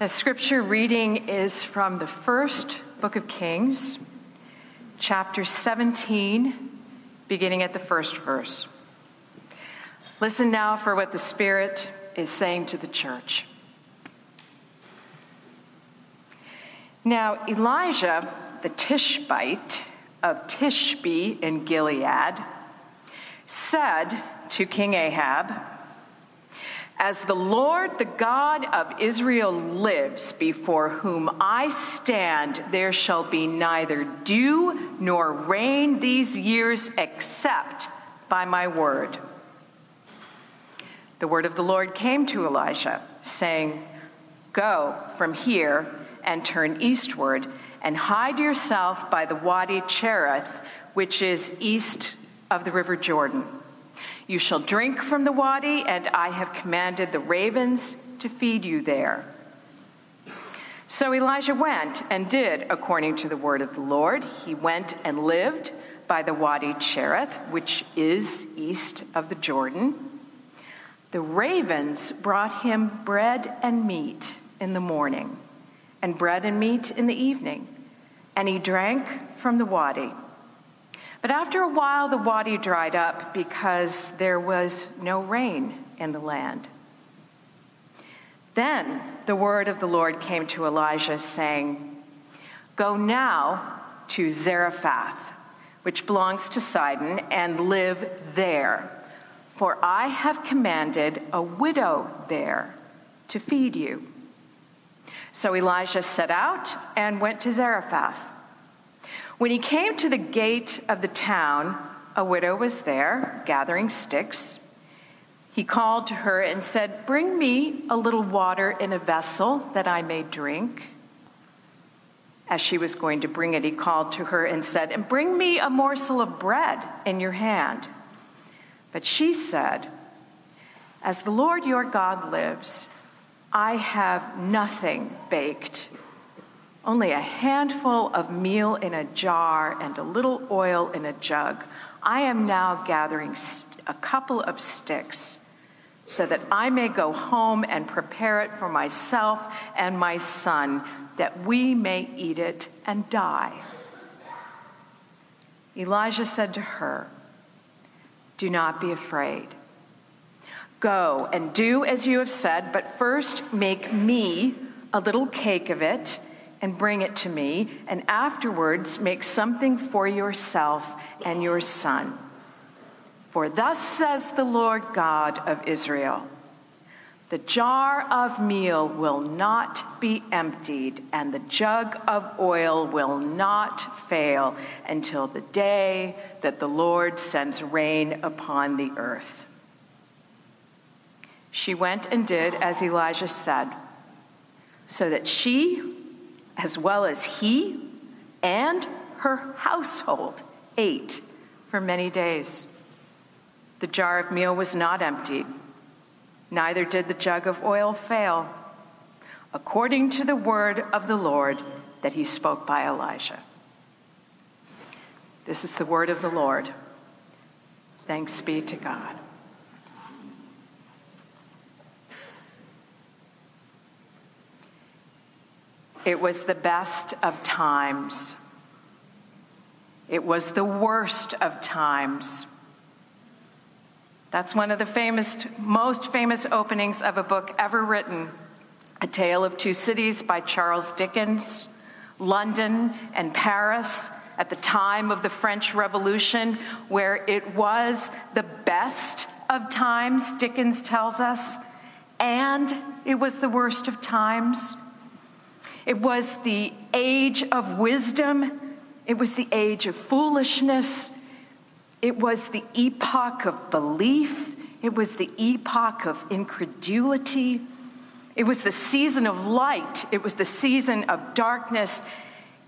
The scripture reading is from the first book of Kings, chapter 17, beginning at the first verse. Listen now for what the Spirit is saying to the church. Now, Elijah, the Tishbite of Tishbe in Gilead, said to King Ahab, As the Lord, the God of Israel, lives, before whom I stand, there shall be neither dew nor rain these years except by my word. The word of the Lord came to Elijah, saying, Go from here and turn eastward, and hide yourself by the Wadi Cherith, which is east of the river Jordan. You shall drink from the wadi, and I have commanded the ravens to feed you there. So Elijah went and did according to the word of the Lord. He went and lived by the Wadi Cherith, which is east of the Jordan. The ravens brought him bread and meat in the morning, and bread and meat in the evening, and he drank from the wadi. But after a while, the wadi dried up because there was no rain in the land. Then the word of the Lord came to Elijah, saying, Go now to Zarephath, which belongs to Sidon, and live there, for I have commanded a widow there to feed you. So Elijah set out and went to Zarephath. When he came to the gate of the town, a widow was there gathering sticks. He called to her and said, Bring me a little water in a vessel that I may drink. As she was going to bring it, he called to her and said, And bring me a morsel of bread in your hand. But she said, As the Lord your God lives, I have nothing baked only a handful of meal in a jar and a little oil in a jug. I am now gathering a couple of sticks so that I may go home and prepare it for myself and my son, that we may eat it and die. Elijah said to her, Do not be afraid. Go and do as you have said, but first make me a little cake of it and bring it to me, and afterwards make something for yourself and your son. For thus says the Lord God of Israel The jar of meal will not be emptied, and the jug of oil will not fail until the day that the Lord sends rain upon the earth. She went and did as Elijah said, so that she as well as he and her household ate for many days. The jar of meal was not emptied, neither did the jug of oil fail, according to the word of the Lord that he spoke by Elijah. This is the word of the Lord. Thanks be to God. It was the best of times. It was the worst of times. That's one of the famous, most famous openings of a book ever written A Tale of Two Cities by Charles Dickens. London and Paris at the time of the French Revolution, where it was the best of times, Dickens tells us, and it was the worst of times. It was the age of wisdom. It was the age of foolishness. It was the epoch of belief. It was the epoch of incredulity. It was the season of light. It was the season of darkness.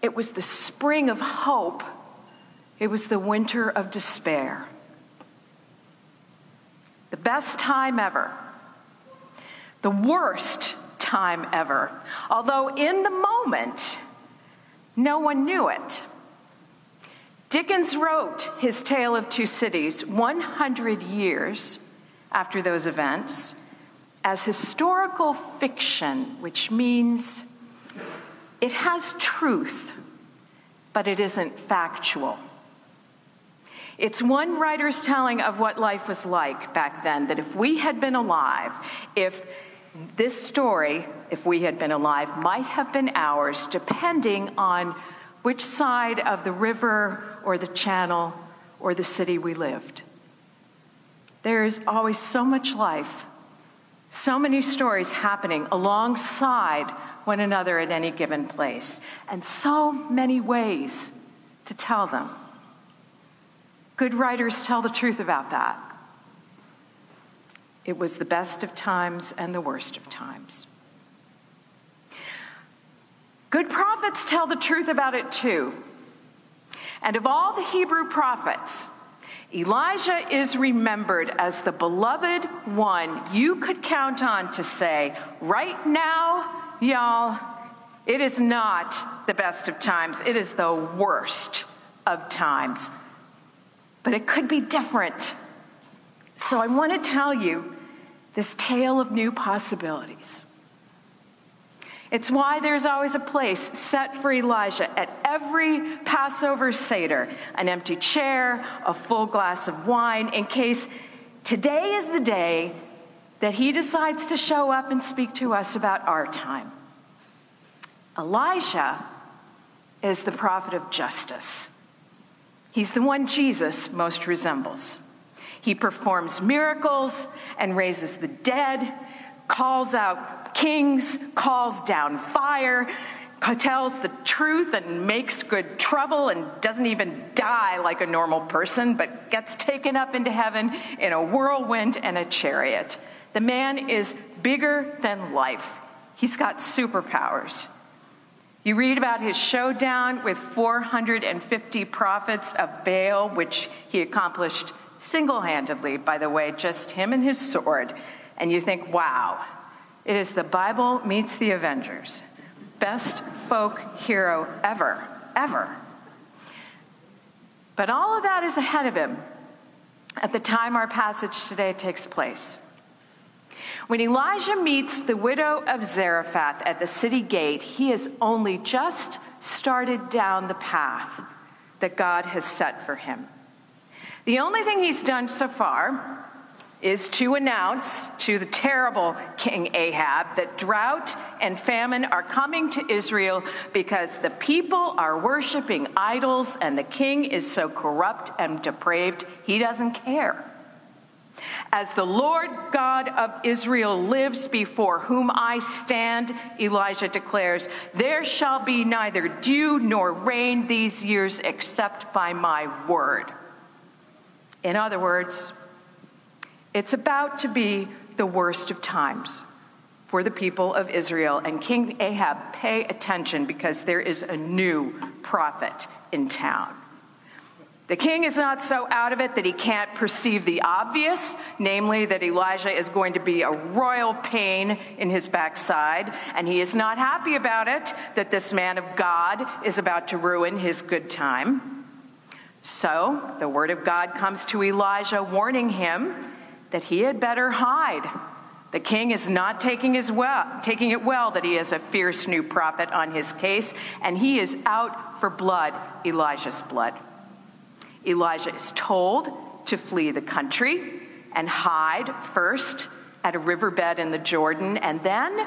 It was the spring of hope. It was the winter of despair. The best time ever. The worst time ever, although in the moment, no one knew it. Dickens wrote his Tale of Two Cities 100 years after those events, as historical fiction, which means it has truth, but it isn't factual. It's one writer's telling of what life was like back then, that if we had been alive, if this story, if we had been alive, might have been ours, depending on which side of the river or the channel or the city we lived. There is always so much life, so many stories happening alongside one another at any given place, and so many ways to tell them. Good writers tell the truth about that. It was the best of times and the worst of times. Good prophets tell the truth about it too. And of all the Hebrew prophets, Elijah is remembered as the beloved one you could count on to say, right now, y'all, it is not the best of times, it is the worst of times. But it could be different. So I want to tell you this tale of new possibilities. It's why there's always a place set for Elijah at every Passover Seder an empty chair, a full glass of wine, in case today is the day that he decides to show up and speak to us about our time. Elijah is the prophet of justice. He's the one Jesus most resembles. He performs miracles and raises the dead, calls out kings, calls down fire, tells the truth and makes good trouble and doesn't even die like a normal person, but gets taken up into heaven in a whirlwind and a chariot. The man is bigger than life. He's got superpowers. You read about his showdown with 450 prophets of Baal, which he accomplished single handedly, by the way, just him and his sword, and you think, wow, it is the Bible meets the Avengers. Best folk hero ever, ever. But all of that is ahead of him at the time our passage today takes place. When Elijah meets the widow of Zarephath at the city gate, he has only just started down the path that God has set for him. The only thing he's done so far is to announce to the terrible King Ahab that drought and famine are coming to Israel because the people are worshiping idols and the king is so corrupt and depraved, he doesn't care. As the Lord God of Israel lives before whom I stand, Elijah declares, there shall be neither dew nor rain these years except by my word. In other words, it's about to be the worst of times for the people of Israel. And King Ahab, pay attention because there is a new prophet in town. The king is not so out of it that he can't perceive the obvious, namely that Elijah is going to be a royal pain in his backside, and he is not happy about it that this man of God is about to ruin his good time. So the word of God comes to Elijah, warning him that he had better hide. The king is not taking, his well, taking it well that he has a fierce new prophet on his case, and he is out for blood, Elijah's blood. Elijah is told to flee the country and hide first at a riverbed in the Jordan, and then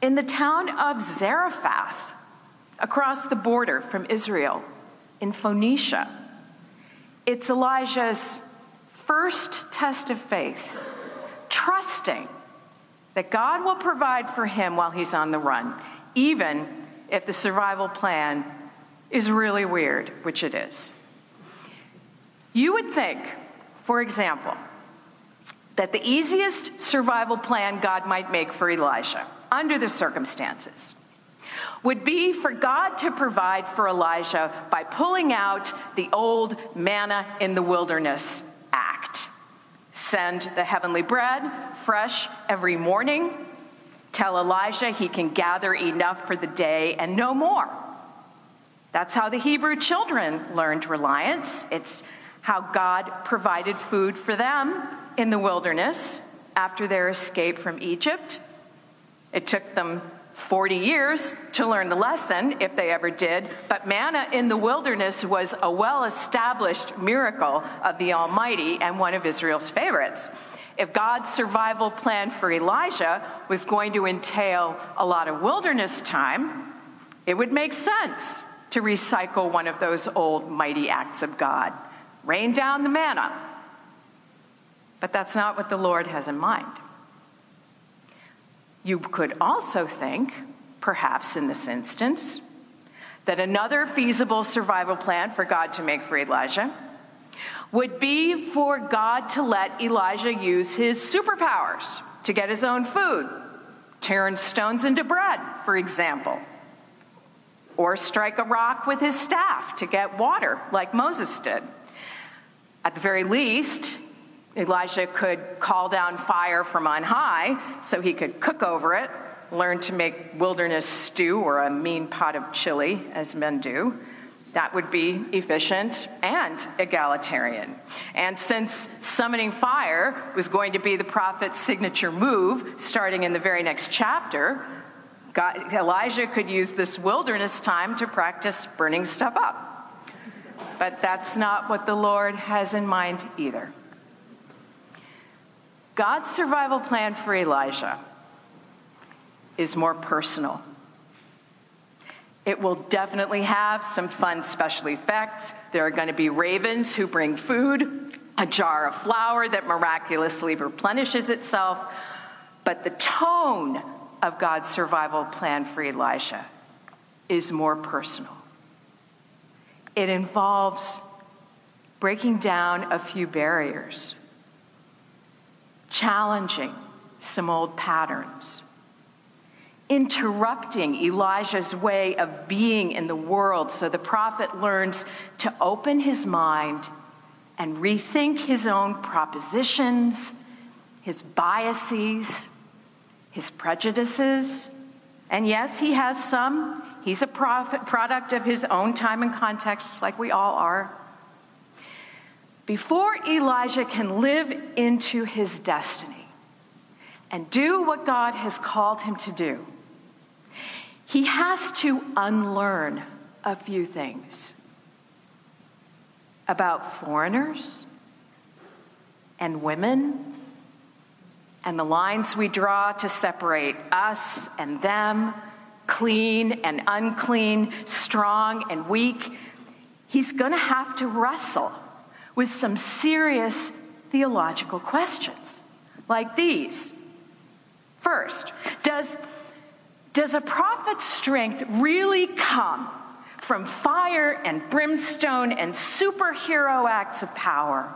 in the town of Zarephath, across the border from Israel, in Phoenicia. It's Elijah's first test of faith, trusting that God will provide for him while he's on the run, even if the survival plan is really weird, which it is. You would think, for example, that the easiest survival plan God might make for Elijah under the circumstances would be for God to provide for Elijah by pulling out the old manna in the wilderness act. Send the heavenly bread fresh every morning. Tell Elijah he can gather enough for the day and no more. That's how the Hebrew children learned reliance. It's how God provided food for them in the wilderness after their escape from Egypt. It took them 40 years to learn the lesson, if they ever did, but manna in the wilderness was a well established miracle of the Almighty and one of Israel's favorites. If God's survival plan for Elijah was going to entail a lot of wilderness time, it would make sense to recycle one of those old mighty acts of God rain down the manna. But that's not what the Lord has in mind. You could also think, perhaps in this instance, that another feasible survival plan for God to make for Elijah would be for God to let Elijah use his superpowers to get his own food, turn stones into bread, for example, or strike a rock with his staff to get water, like Moses did. At the very least, Elijah could call down fire from on high so he could cook over it, learn to make wilderness stew or a mean pot of chili, as men do. That would be efficient and egalitarian. And since summoning fire was going to be the prophet's signature move, starting in the very next chapter, God, Elijah could use this wilderness time to practice burning stuff up. But that's not what the Lord has in mind either. God's survival plan for Elijah is more personal. It will definitely have some fun special effects. There are going to be ravens who bring food, a jar of flour that miraculously replenishes itself. But the tone of God's survival plan for Elijah is more personal. It involves breaking down a few barriers challenging some old patterns, interrupting Elijah's way of being in the world so the prophet learns to open his mind and rethink his own propositions, his biases, his prejudices. And yes, he has some. He's a prophet, product of his own time and context, like we all are. Before Elijah can live into his destiny and do what God has called him to do, he has to unlearn a few things about foreigners and women and the lines we draw to separate us and them, clean and unclean, strong and weak. He's going to have to wrestle with some serious theological questions, like these. First, does, does a prophet's strength really come from fire and brimstone and superhero acts of power?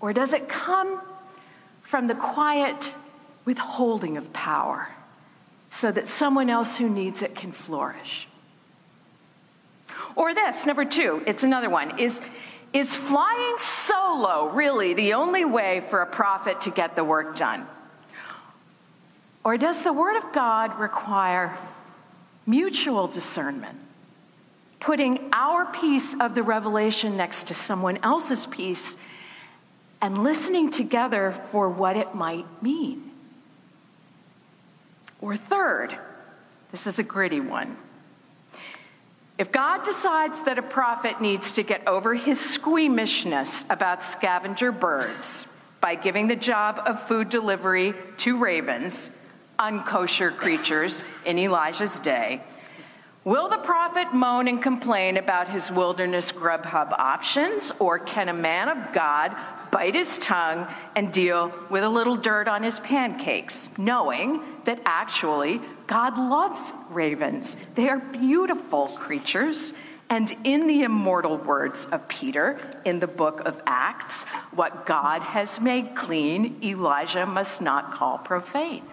Or does it come from the quiet withholding of power so that someone else who needs it can flourish? Or this, number two, it's another one, is is flying solo really the only way for a prophet to get the work done? Or does the Word of God require mutual discernment? Putting our piece of the revelation next to someone else's piece and listening together for what it might mean. Or third, this is a gritty one. If God decides that a prophet needs to get over his squeamishness about scavenger birds by giving the job of food delivery to ravens, unkosher creatures in Elijah's day, will the prophet moan and complain about his wilderness Grubhub options, or can a man of God bite his tongue and deal with a little dirt on his pancakes, knowing that actually God loves ravens. They are beautiful creatures. And in the immortal words of Peter in the book of Acts, what God has made clean, Elijah must not call profane.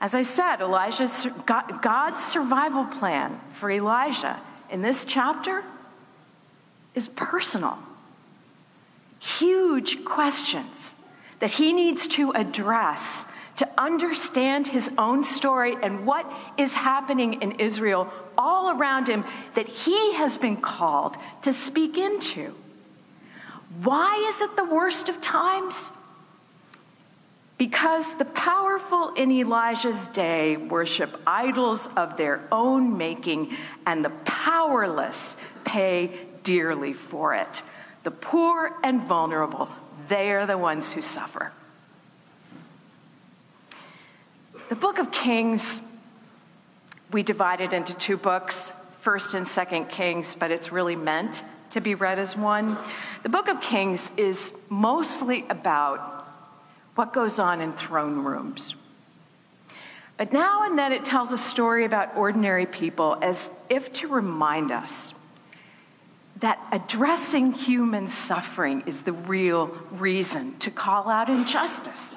As I said, Elijah's God's survival plan for Elijah in this chapter is personal. Huge questions that he needs to address to understand his own story and what is happening in Israel all around him that he has been called to speak into. Why is it the worst of times? Because the powerful in Elijah's day worship idols of their own making, and the powerless pay dearly for it. The poor and vulnerable, they are the ones who suffer. The book of Kings, we divided into two books, First and Second Kings, but it's really meant to be read as one. The book of Kings is mostly about what goes on in throne rooms. But now and then it tells a story about ordinary people as if to remind us that addressing human suffering is the real reason to call out injustice.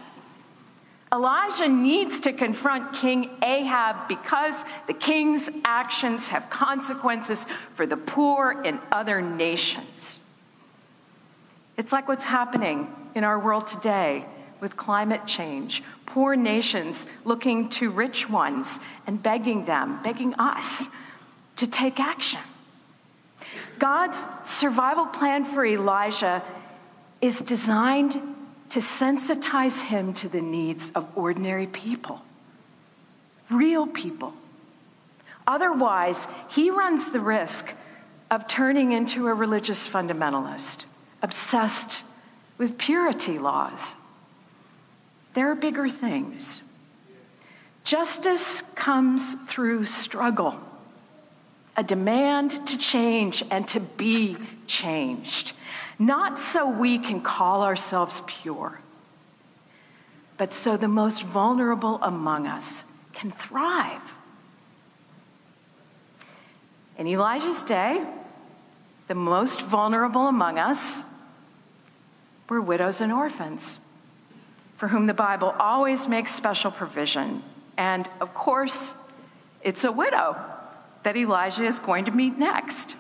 Elijah needs to confront King Ahab because the king's actions have consequences for the poor in other nations. It's like what's happening in our world today with climate change. Poor nations looking to rich ones and begging them, begging us to take action. God's survival plan for Elijah is designed to sensitize him to the needs of ordinary people, real people. Otherwise, he runs the risk of turning into a religious fundamentalist, obsessed with purity laws. There are bigger things. Justice comes through struggle, a demand to change and to be changed. Not so we can call ourselves pure, but so the most vulnerable among us can thrive. In Elijah's day, the most vulnerable among us were widows and orphans, for whom the Bible always makes special provision. And of course, it's a widow that Elijah is going to meet next.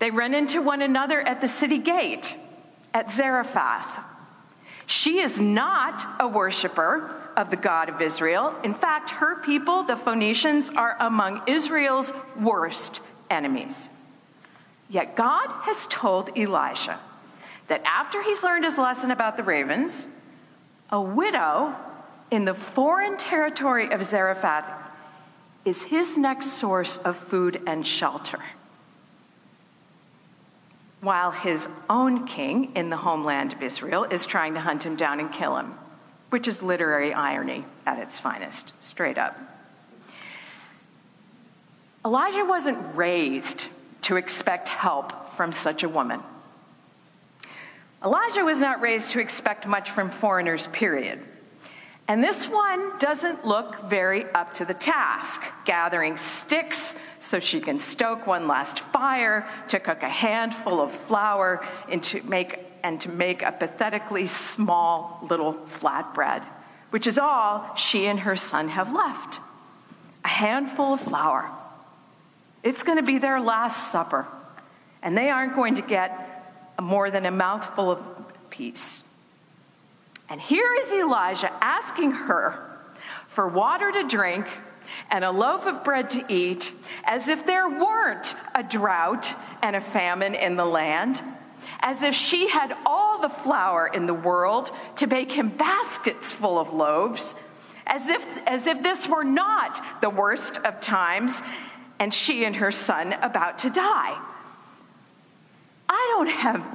They run into one another at the city gate at Zarephath. She is not a worshiper of the God of Israel. In fact, her people, the Phoenicians, are among Israel's worst enemies. Yet God has told Elijah that after he's learned his lesson about the ravens, a widow in the foreign territory of Zarephath is his next source of food and shelter while his own king in the homeland of Israel is trying to hunt him down and kill him, which is literary irony at its finest, straight up. Elijah wasn't raised to expect help from such a woman. Elijah was not raised to expect much from foreigners, period. And this one doesn't look very up to the task, gathering sticks so she can stoke one last fire to cook a handful of flour and to make, and to make a pathetically small little flatbread, which is all she and her son have left. A handful of flour. It's going to be their last supper, and they aren't going to get more than a mouthful of peace. And here is Elijah asking her for water to drink and a loaf of bread to eat, as if there weren't a drought and a famine in the land, as if she had all the flour in the world to bake him baskets full of loaves, as if, as if this were not the worst of times and she and her son about to die. Don't have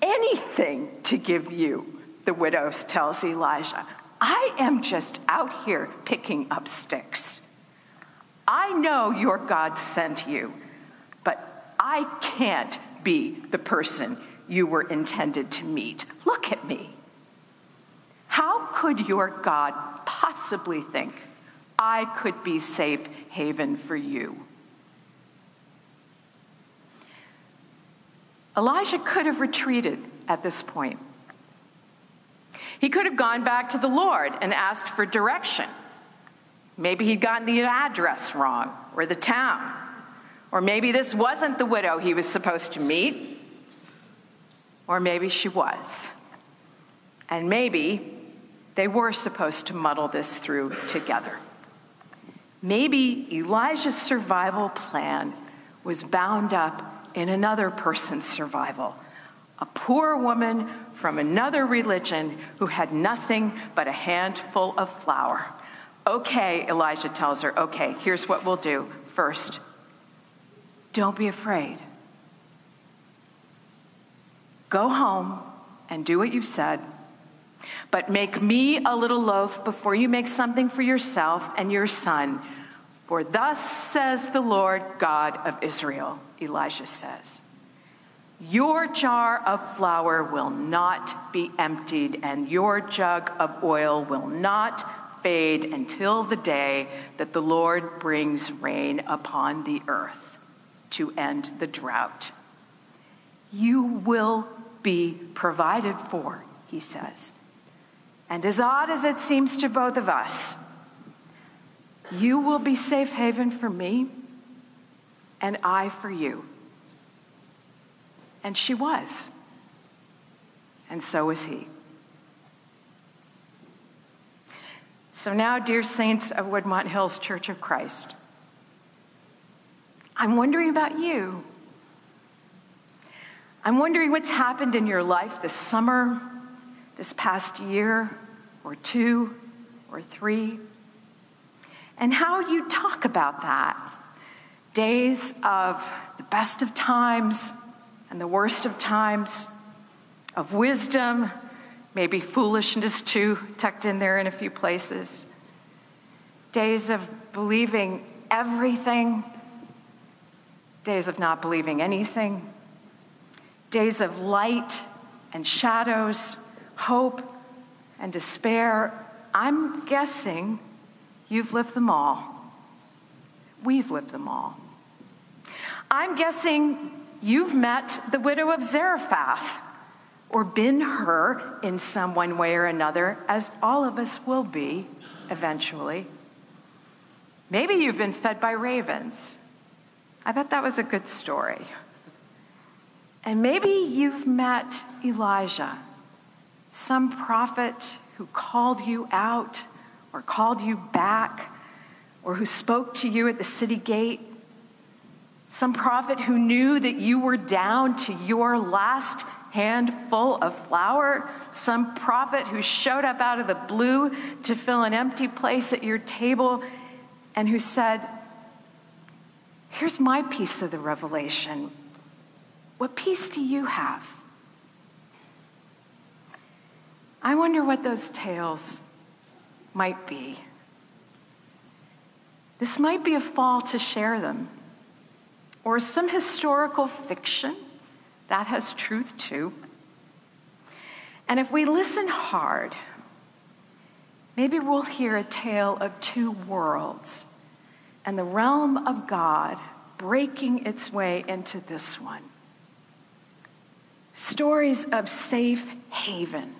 anything to give you the widow tells Elijah. I am just out here picking up sticks. I know your God sent you, but I can't be the person you were intended to meet. Look at me. How could your God possibly think I could be safe haven for you? Elijah could have retreated at this point. He could have gone back to the Lord and asked for direction. Maybe he'd gotten the address wrong or the town. Or maybe this wasn't the widow he was supposed to meet. Or maybe she was. And maybe they were supposed to muddle this through together. Maybe Elijah's survival plan was bound up in another person's survival, a poor woman from another religion who had nothing but a handful of flour. Okay, Elijah tells her, okay, here's what we'll do. First, don't be afraid. Go home and do what you've said, but make me a little loaf before you make something for yourself and your son. For thus says the Lord God of Israel, Elijah says. Your jar of flour will not be emptied, and your jug of oil will not fade until the day that the Lord brings rain upon the earth to end the drought. You will be provided for, he says. And as odd as it seems to both of us, you will be safe haven for me, and I for you. And she was. And so was he. So now, dear saints of Woodmont Hills Church of Christ, I'm wondering about you. I'm wondering what's happened in your life this summer, this past year, or two, or three, and how you talk about that. Days of the best of times and the worst of times, of wisdom, maybe foolishness too, tucked in there in a few places. Days of believing everything, days of not believing anything, days of light and shadows, hope and despair. I'm guessing you've lived them all. We've lived them all. I'm guessing You've met the widow of Zarephath or been her in some one way or another, as all of us will be eventually. Maybe you've been fed by ravens. I bet that was a good story. And maybe you've met Elijah, some prophet who called you out or called you back or who spoke to you at the city gate some prophet who knew that you were down to your last handful of flour. Some prophet who showed up out of the blue to fill an empty place at your table and who said, Here's my piece of the revelation. What piece do you have? I wonder what those tales might be. This might be a fall to share them or some historical fiction that has truth too. And if we listen hard, maybe we'll hear a tale of two worlds and the realm of God breaking its way into this one. Stories of safe haven.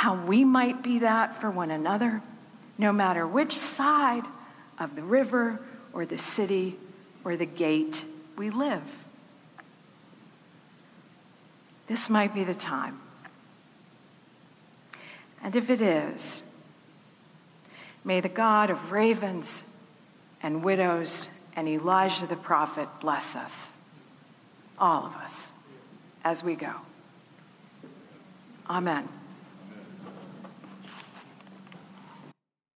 How we might be that for one another, no matter which side of the river or the city or the gate we live. This might be the time. And if it is, may the God of ravens and widows and Elijah the prophet bless us, all of us, as we go. Amen.